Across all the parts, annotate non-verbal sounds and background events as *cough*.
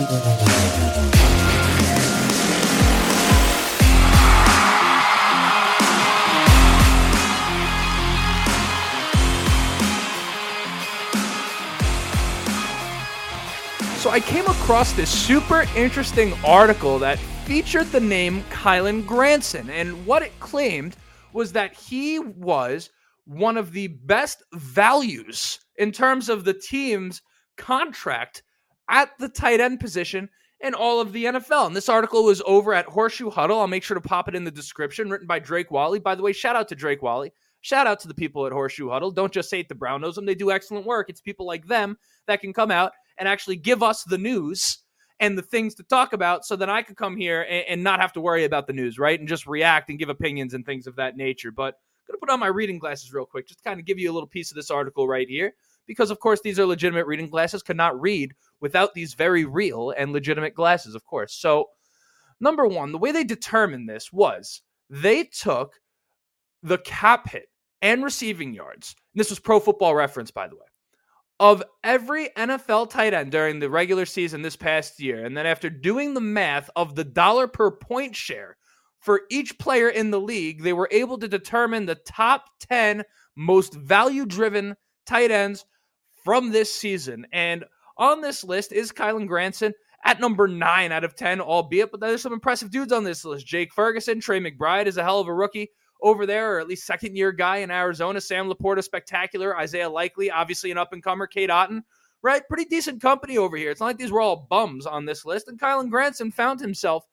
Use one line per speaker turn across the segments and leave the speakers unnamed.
So I came across this super interesting article that featured the name Kylen Granson, and what it claimed was that he was one of the best values in terms of the team's contract at the tight end position in all of the NFL. And this article was over at Horseshoe Huddle. I'll make sure to pop it in the description, written by Drake Wally. By the way, shout out to Drake Wally. Shout out to the people at Horseshoe Huddle. Don't just it the Brown knows them. They do excellent work. It's people like them that can come out and actually give us the news and the things to talk about so that I could come here and, and, not have to worry about the news, right? And just react and give opinions and things of that nature. But I'm going to put on my reading glasses real quick, just kind of give you a little piece of this article right here. Because, of course, these are legitimate reading glasses, could not read without these very real and legitimate glasses, of course. So, number one, the way they determined this was they took the cap hit and receiving yards. And this was pro football reference, by the way of every NFL tight end during the regular season this past year. And then after doing the math of the dollar per point share for each player in the league, they were able to determine the top 10 most value driven tight ends from this season. And on this list is Kylen Granson at number nine out of 10, albeit, but there's some impressive dudes on this list. Jake Ferguson, Trey McBride is a hell of a rookie over there, or at least second year guy in Arizona. Sam LaPorta, spectacular. Isaiah Likely, obviously an up and comer. Cade Otton, right? Pretty decent company over here. It's not like these were all bums on this list. And Kylen Granson found himself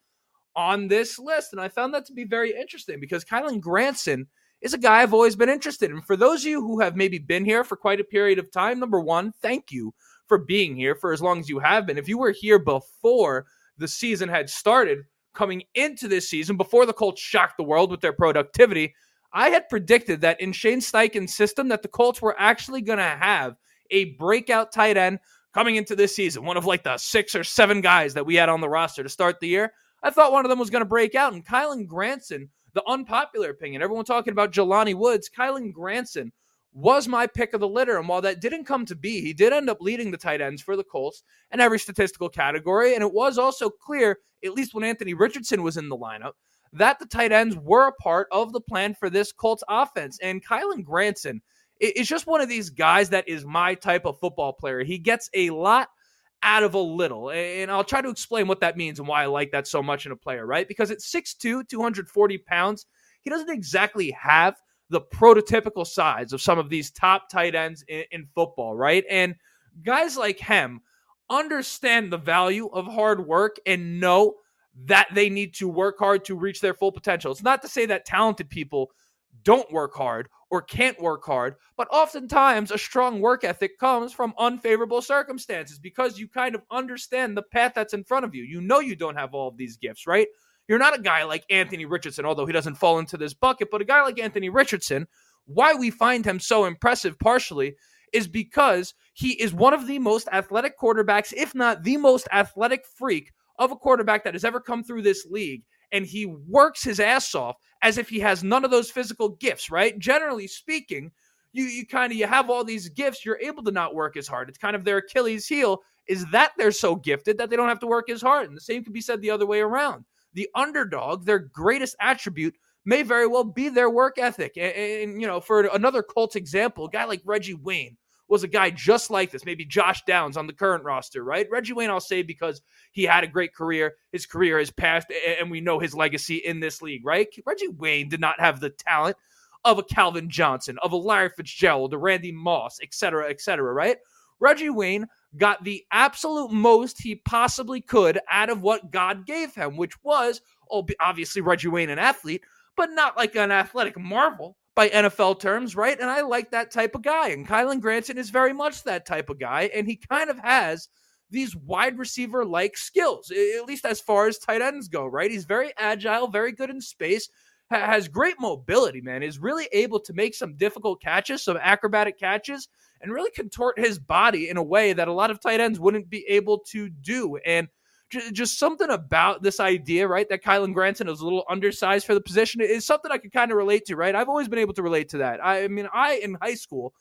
on this list. And I found that to be very interesting because Kylen Granson is a guy I've always been interested in. For those of you who have maybe been here for quite a period of time, number one, thank you for being here for as long as you have been. If you were here before the season had started, coming into this season before the Colts shocked the world with their productivity, I had predicted that in Shane Steichen's system that the Colts were actually going to have a breakout tight end coming into this season, one of like the six or seven guys that we had on the roster to start the year. I thought one of them was going to break out, and Kylen Granson, the unpopular opinion, everyone talking about Jelani Woods, Kylen Granson was my pick of the litter. And while that didn't come to be, he did end up leading the tight ends for the Colts in every statistical category. And it was also clear, at least when Anthony Richardson was in the lineup, that the tight ends were a part of the plan for this Colts offense. And Kylen Granson is just one of these guys that is my type of football player. He gets a lot out of a little. And I'll try to explain what that means and why I like that so much in a player, right? Because at 6'2, 240 pounds, he doesn't exactly have the prototypical size of some of these top tight ends in, in football, right? And guys like him understand the value of hard work and know that they need to work hard to reach their full potential. It's not to say that talented people don't work hard or can't work hard, but oftentimes a strong work ethic comes from unfavorable circumstances because you kind of understand the path that's in front of you. You know you don't have all of these gifts, right? You're not a guy like Anthony Richardson, although he doesn't fall into this bucket, but a guy like Anthony Richardson, why we find him so impressive partially is because he is one of the most athletic quarterbacks, if not the most athletic freak of a quarterback that has ever come through this league. And he works his ass off as if he has none of those physical gifts, right? Generally speaking, you you kind of you have all these gifts, you're able to not work as hard. It's kind of their Achilles heel is that they're so gifted that they don't have to work as hard. And the same could be said the other way around the underdog, their greatest attribute may very well be their work ethic. And, and, you know, for another cult example, a guy like Reggie Wayne was a guy just like this, maybe Josh Downs on the current roster, right? Reggie Wayne, I'll say because he had a great career. His career has passed, and we know his legacy in this league, right? Reggie Wayne did not have the talent of a Calvin Johnson, of a Larry Fitzgerald, a Randy Moss, et cetera, et cetera, right? Reggie Wayne got the absolute most he possibly could out of what God gave him, which was obviously Reggie Wayne, an athlete, but not like an athletic marvel by NFL terms, right? And I like that type of guy. And Kylen Granson is very much that type of guy. And he kind of has these wide receiver like skills, at least as far as tight ends go, right? He's very agile, very good in space, has great mobility, man, is really able to make some difficult catches, some acrobatic catches, and really contort his body in a way that a lot of tight ends wouldn't be able to do. And just something about this idea, right? That Kylen Granson is a little undersized for the position is something I can kind of relate to, right? I've always been able to relate to that. I, I mean, I in high school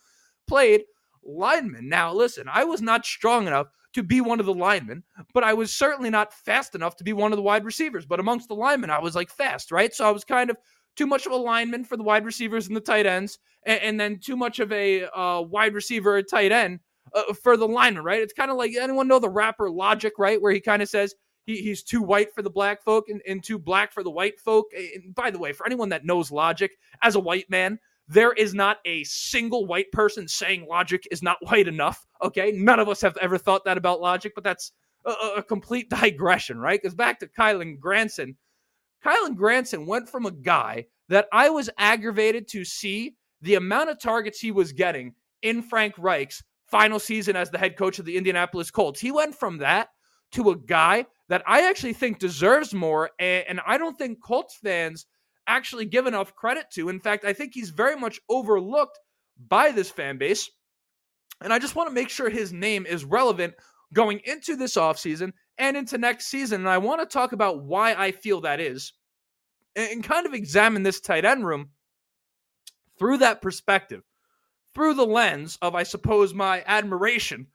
played lineman. Now, listen, I was not strong enough to be one of the linemen, but I was certainly not fast enough to be one of the wide receivers. But amongst the linemen, I was like fast, right? So I was kind of too much of a lineman for the wide receivers and the tight ends, and, and then too much of a uh, wide receiver or tight end uh, for the lineman, right? It's kind of like anyone know the rapper Logic, right? Where he kind of says, he, he's too white for the black folk and, and too black for the white folk. And by the way, for anyone that knows logic, as a white man, there is not a single white person saying logic is not white enough. Okay. None of us have ever thought that about logic, but that's a, a complete *laughs* digression, right? Because back to Kylen Granson, Kylen Granson went from a guy that I was aggravated to see the amount of targets he was getting in Frank Reich's final season as the head coach of the Indianapolis Colts. He went from that to a guy that I actually think deserves more. And, I don't think Colts fans actually give enough credit to. In fact, I think he's very much overlooked by this fan base. And I just want to make sure his name is relevant going into this offseason and into next season. And I want to talk about why I feel that is and kind of examine this tight end room through that perspective, through the lens of, I suppose, my admiration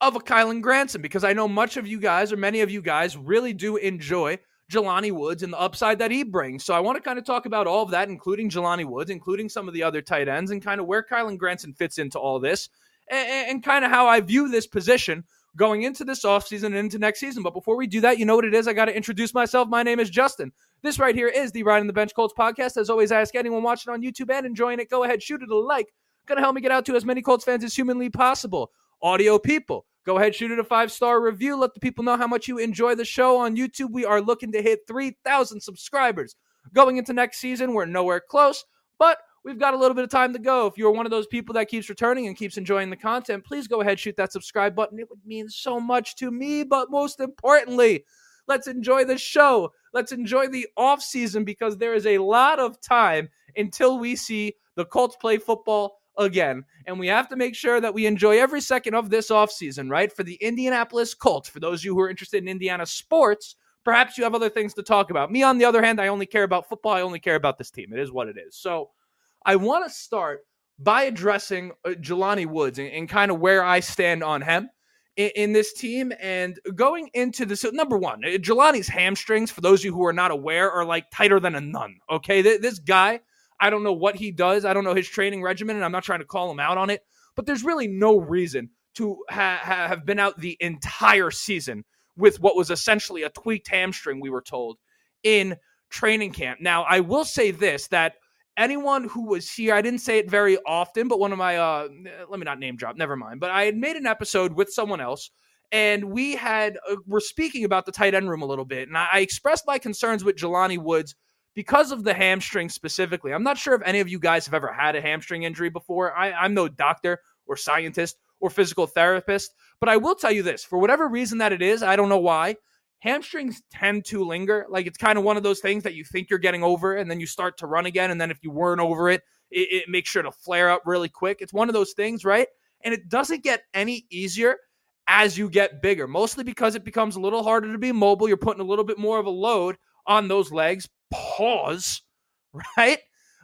of a Kylen Granson because I know much of you guys or many of you guys really do enjoy Jelani Woods and the upside that he brings. So I want to kind of talk about all of that, including Jelani Woods, including some of the other tight ends, and kind of where Kylen Granson fits into all this, and, and kind of how I view this position going into this offseason and into next season. But before we do that, you know what it is? I got to introduce myself. My name is Justin. This right here is the Riding the Bench Colts podcast. As always, I ask anyone watching on YouTube and enjoying it, go ahead, shoot it a like. Gonna help me get out to as many Colts fans as humanly possible. Audio people, Go ahead, shoot it a five star review. Let the people know how much you enjoy the show on YouTube. We are looking to hit 3,000 subscribers. Going into next season, we're nowhere close, but we've got a little bit of time to go. If you're one of those people that keeps returning and keeps enjoying the content, please go ahead, shoot that subscribe button. It would mean so much to me, but most importantly, let's enjoy the show. Let's enjoy the off season because there is a lot of time until we see the Colts play football again. And we have to make sure that we enjoy every second of this offseason, right? For the Indianapolis Colts, for those of you who are interested in Indiana sports, perhaps you have other things to talk about. Me, on the other hand, I only care about football. I only care about this team. It is what it is. So I want to start by addressing uh, Jelani Woods and, and kind of where I stand on him in, this team. And going into this, number one, Jelani's hamstrings, for those of you who are not aware, are like tighter than a nun. Okay. This guy I don't know what he does. I don't know his training regimen, and I'm not trying to call him out on it. But there's really no reason to ha- have been out the entire season with what was essentially a tweaked hamstring, we were told, in training camp. Now, I will say this that anyone who was here, I didn't say it very often, but one of my, uh, let me not name drop, never mind. But I had made an episode with someone else, and we had, uh, we're speaking about the tight end room a little bit. And I, I expressed my concerns with Jelani Woods because of the hamstring specifically. I'm not sure if any of you guys have ever had a hamstring injury before. I, I'm no doctor or scientist or physical therapist, but I will tell you this for whatever reason that it is, I don't know why. Hamstrings tend to linger. Like it's kind of one of those things that you think you're getting over, and then you start to run again. And then if you weren't over it, it, it makes sure to flare up really quick. It's one of those things, right? And it doesn't get any easier as you get bigger, mostly because it becomes a little harder to be mobile. You're putting a little bit more of a load on those legs, pause, *laughs* right?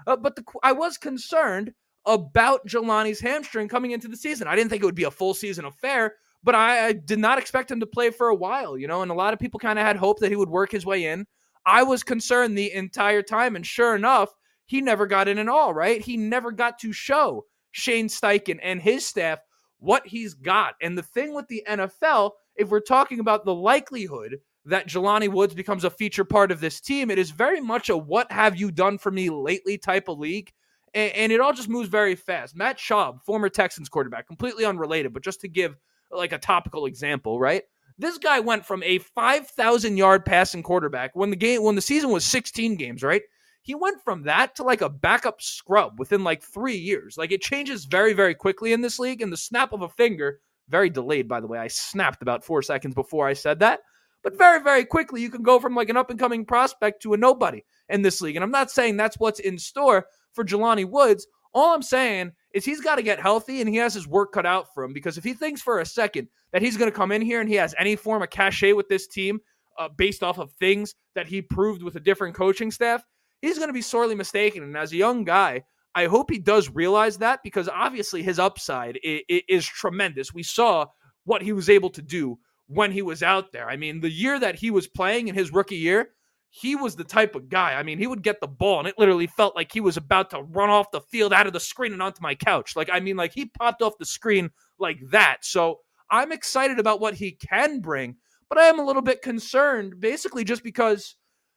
Uh, but the, I was concerned about Jelani's hamstring coming into the season. I didn't think it would be a full season affair, but I, I did not expect him to play for a while, you know, and a lot of people kind of had hope that he would work his way in. I was concerned the entire time, and sure enough, he never got in at all, right? He never got to show Shane Steichen and his staff what he's got. And the thing with the NFL, if we're talking about the likelihood that Jelani Woods becomes a feature part of this team. It is very much a what have you done for me lately type of league. And, and it all just moves very fast. Matt Schaub, former Texans quarterback, completely unrelated, but just to give like a topical example, right? This guy went from a 5,000 yard passing quarterback when the game, when the season was 16 games, right? He went from that to like a backup scrub within like three years. Like it changes very, very quickly in this league. And the snap of a finger, very delayed, by the way. I snapped about four seconds before I said that. But very, very quickly, you can go from like an up and coming prospect to a nobody in this league. And I'm not saying that's what's in store for Jelani Woods. All I'm saying is he's got to get healthy and he has his work cut out for him because if he thinks for a second that he's going to come in here and he has any form of cachet with this team uh, based off of things that he proved with a different coaching staff, he's going to be sorely mistaken. And as a young guy, I hope he does realize that because obviously his upside is, is tremendous. We saw what he was able to do when he was out there. I mean, the year that he was playing in his rookie year, he was the type of guy. I mean, he would get the ball and it literally felt like he was about to run off the field out of the screen and onto my couch. Like, I mean, like he popped off the screen like that. So I'm excited about what he can bring, but I am a little bit concerned basically just because,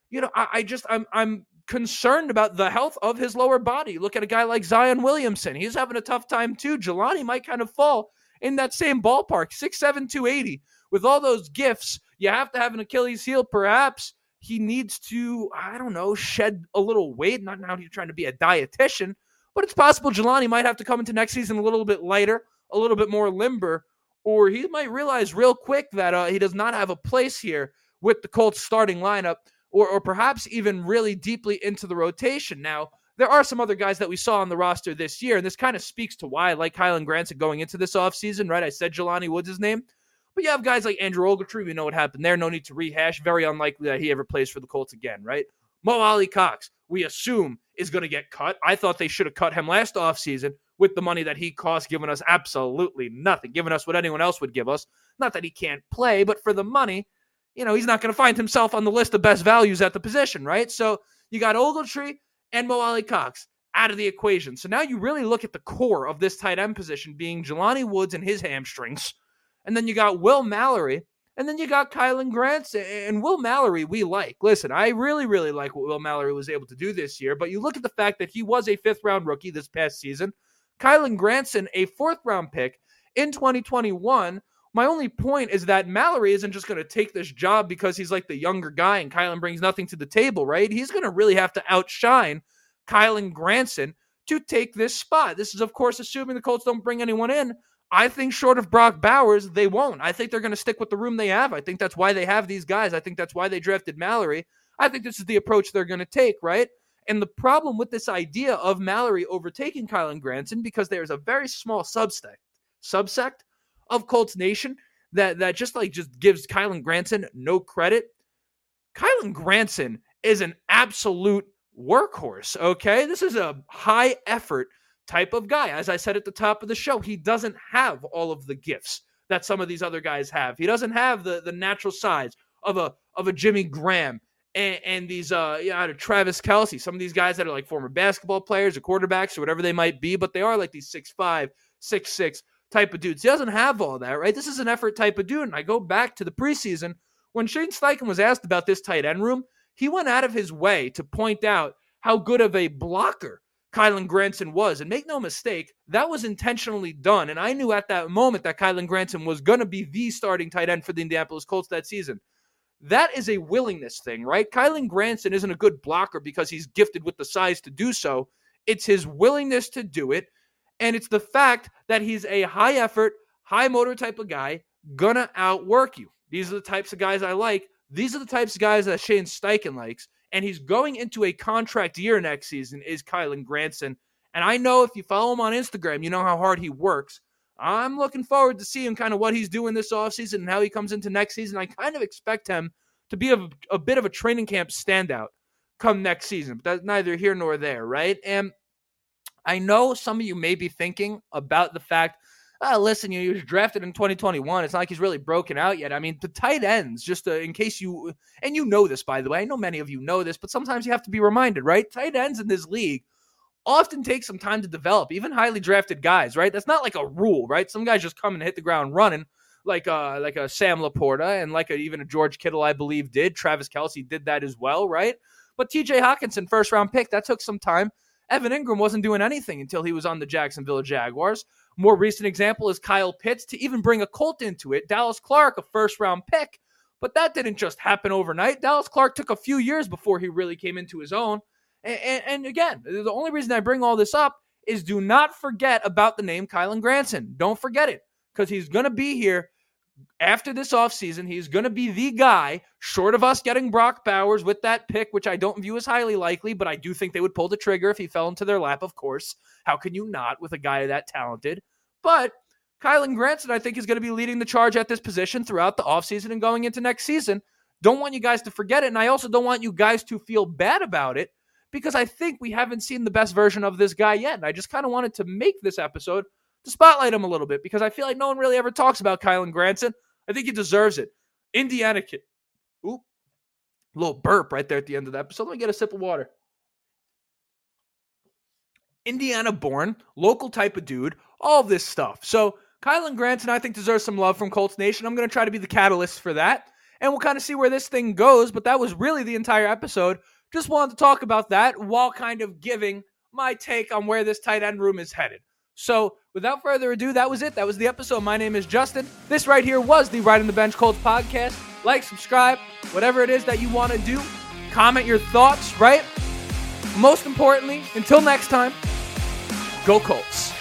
you know, I, I just, I'm, I'm concerned about the health of his lower body. Look at a guy like Zion Williamson. He's having a tough time too. Jelani might kind of fall in that same ballpark, 6'7, 280. With all those gifts, you have to have an Achilles heel, perhaps he needs to, I don't know, shed a little weight. Not now he's trying to be a dietitian, but it's possible Jelani might have to come into next season a little bit lighter, a little bit more limber, or he might realize real quick that uh, he does not have a place here with the Colts starting lineup, or, or perhaps even really deeply into the rotation. Now, there are some other guys that we saw on the roster this year, and this kind of speaks to why I like Kylen Granson going into this offseason, right? I said Jelani Woods' name. But you have guys like Andrew Ogletree. We know what happened there. No need to rehash. Very unlikely that he ever plays for the Colts again, right? Mo Alie-Cox, we assume, is going to get cut. I thought they should have cut him last offseason with the money that he cost, giving us absolutely nothing, giving us what anyone else would give us. Not that he can't play, but for the money, you know, he's not going to find himself on the list of best values at the position, right? So you got Ogletree and Mo Alie-Cox out of the equation. So now you really look at the core of this tight end position being Jelani Woods and his hamstrings and then you got Will Mallory. And then you got Kylen Grants and Will Mallory, we like. Listen, I really, really like what Will Mallory was able to do this year. But you look at the fact that he was a fifth round rookie this past season. Kylen Granson, a fourth round pick in 2021. My only point is that Mallory isn't just going to take this job because he's like the younger guy and Kylen brings nothing to the table, right? He's going to really have to outshine Kylen Granson to take this spot. This is, of course, assuming the Colts don't bring anyone in. I think short of Brock Bowers, they won't. I think they're going to stick with the room they have. I think that's why they have these guys. I think that's why they drafted Mallory. I think this is the approach they're going to take, right? And the problem with this idea of Mallory overtaking Kylen Granson, because there's a very small subsect, subsect of Colts Nation that that just like just gives Kylen Granson no credit. Kylen Granson is an absolute workhorse. Okay, this is a high effort type of guy. As I said at the top of the show, he doesn't have all of the gifts that some of these other guys have. He doesn't have the the natural size of a of a Jimmy Graham and, and these uh you know, Travis Kelce, Some of these guys that are like former basketball players or quarterbacks or whatever they might be, but they are like these six five, six six type of dudes. He doesn't have all that, right? This is an effort type of dude. And I go back to the preseason when Shane Steichen was asked about this tight end room. He went out of his way to point out how good of a blocker Kylen Granson was. And make no mistake, that was intentionally done. And I knew at that moment that Kylen Granson was going to be the starting tight end for the Indianapolis Colts that season. That is a willingness thing, right? Kylen Granson isn't a good blocker because he's gifted with the size to do so. It's his willingness to do it. And it's the fact that he's a high effort, high motor type of guy, gonna outwork you. These are the types of guys I like. These are the types of guys that Shane Steichen likes and he's going into a contract year next season, is Kylen Granson. And I know if you follow him on Instagram, you know how hard he works. I'm looking forward to seeing kind of what he's doing this offseason and how he comes into next season. I kind of expect him to be a, a bit of a training camp standout come next season, but that's neither here nor there, right? And I know some of you may be thinking about the fact uh, listen, you, he was drafted in 2021. It's not like he's really broken out yet. I mean, the tight ends, just uh, in case you, and you know this, by the way, I know many of you know this, but sometimes you have to be reminded, right? Tight ends in this league often take some time to develop, even highly drafted guys, right? That's not like a rule, right? Some guys just come and hit the ground running, like uh like a Sam LaPorta and like a, even a George Kittle, I believe, did. Travis Kelce did that as well, right? But TJ Hockenson, first round pick, that took some time. Evan Engram wasn't doing anything until he was on the Jacksonville Jaguars. More recent example is Kyle Pitts to even bring a Colt into it. Dallas Clark, a first round pick, but that didn't just happen overnight. Dallas Clark took a few years before he really came into his own. And, and, and again, the only reason I bring all this up is do not forget about the name Kylen Granson. Don't forget it because he's going to be here after this offseason, he's going to be the guy, short of us getting Brock Bowers with that pick, which I don't view as highly likely, but I do think they would pull the trigger if he fell into their lap, of course. How can you not with a guy that talented? But Kylen Granson, I think, is going to be leading the charge at this position throughout the offseason and going into next season. Don't want you guys to forget it. And I also don't want you guys to feel bad about it because I think we haven't seen the best version of this guy yet. And I just kind of wanted to make this episode to spotlight him a little bit because I feel like no one really ever talks about Kylen Granson. I think he deserves it. Indiana kid. Oop. A Little burp right there at the end of the episode. Let me get a sip of water. Indiana born, local type of dude, all this stuff. So Kylen Granson, I think, deserves some love from Colts Nation. I'm going to try to be the catalyst for that. And we'll kind of see where this thing goes. But that was really the entire episode. Just wanted to talk about that while kind of giving my take on where this tight end room is headed. So, without further ado, that was it. That was the episode. My name is Justin. This right here was the Riding the Bench Colts podcast. Like, subscribe, whatever it is that you want to do. Comment your thoughts, right? Most importantly, until next time, go Colts.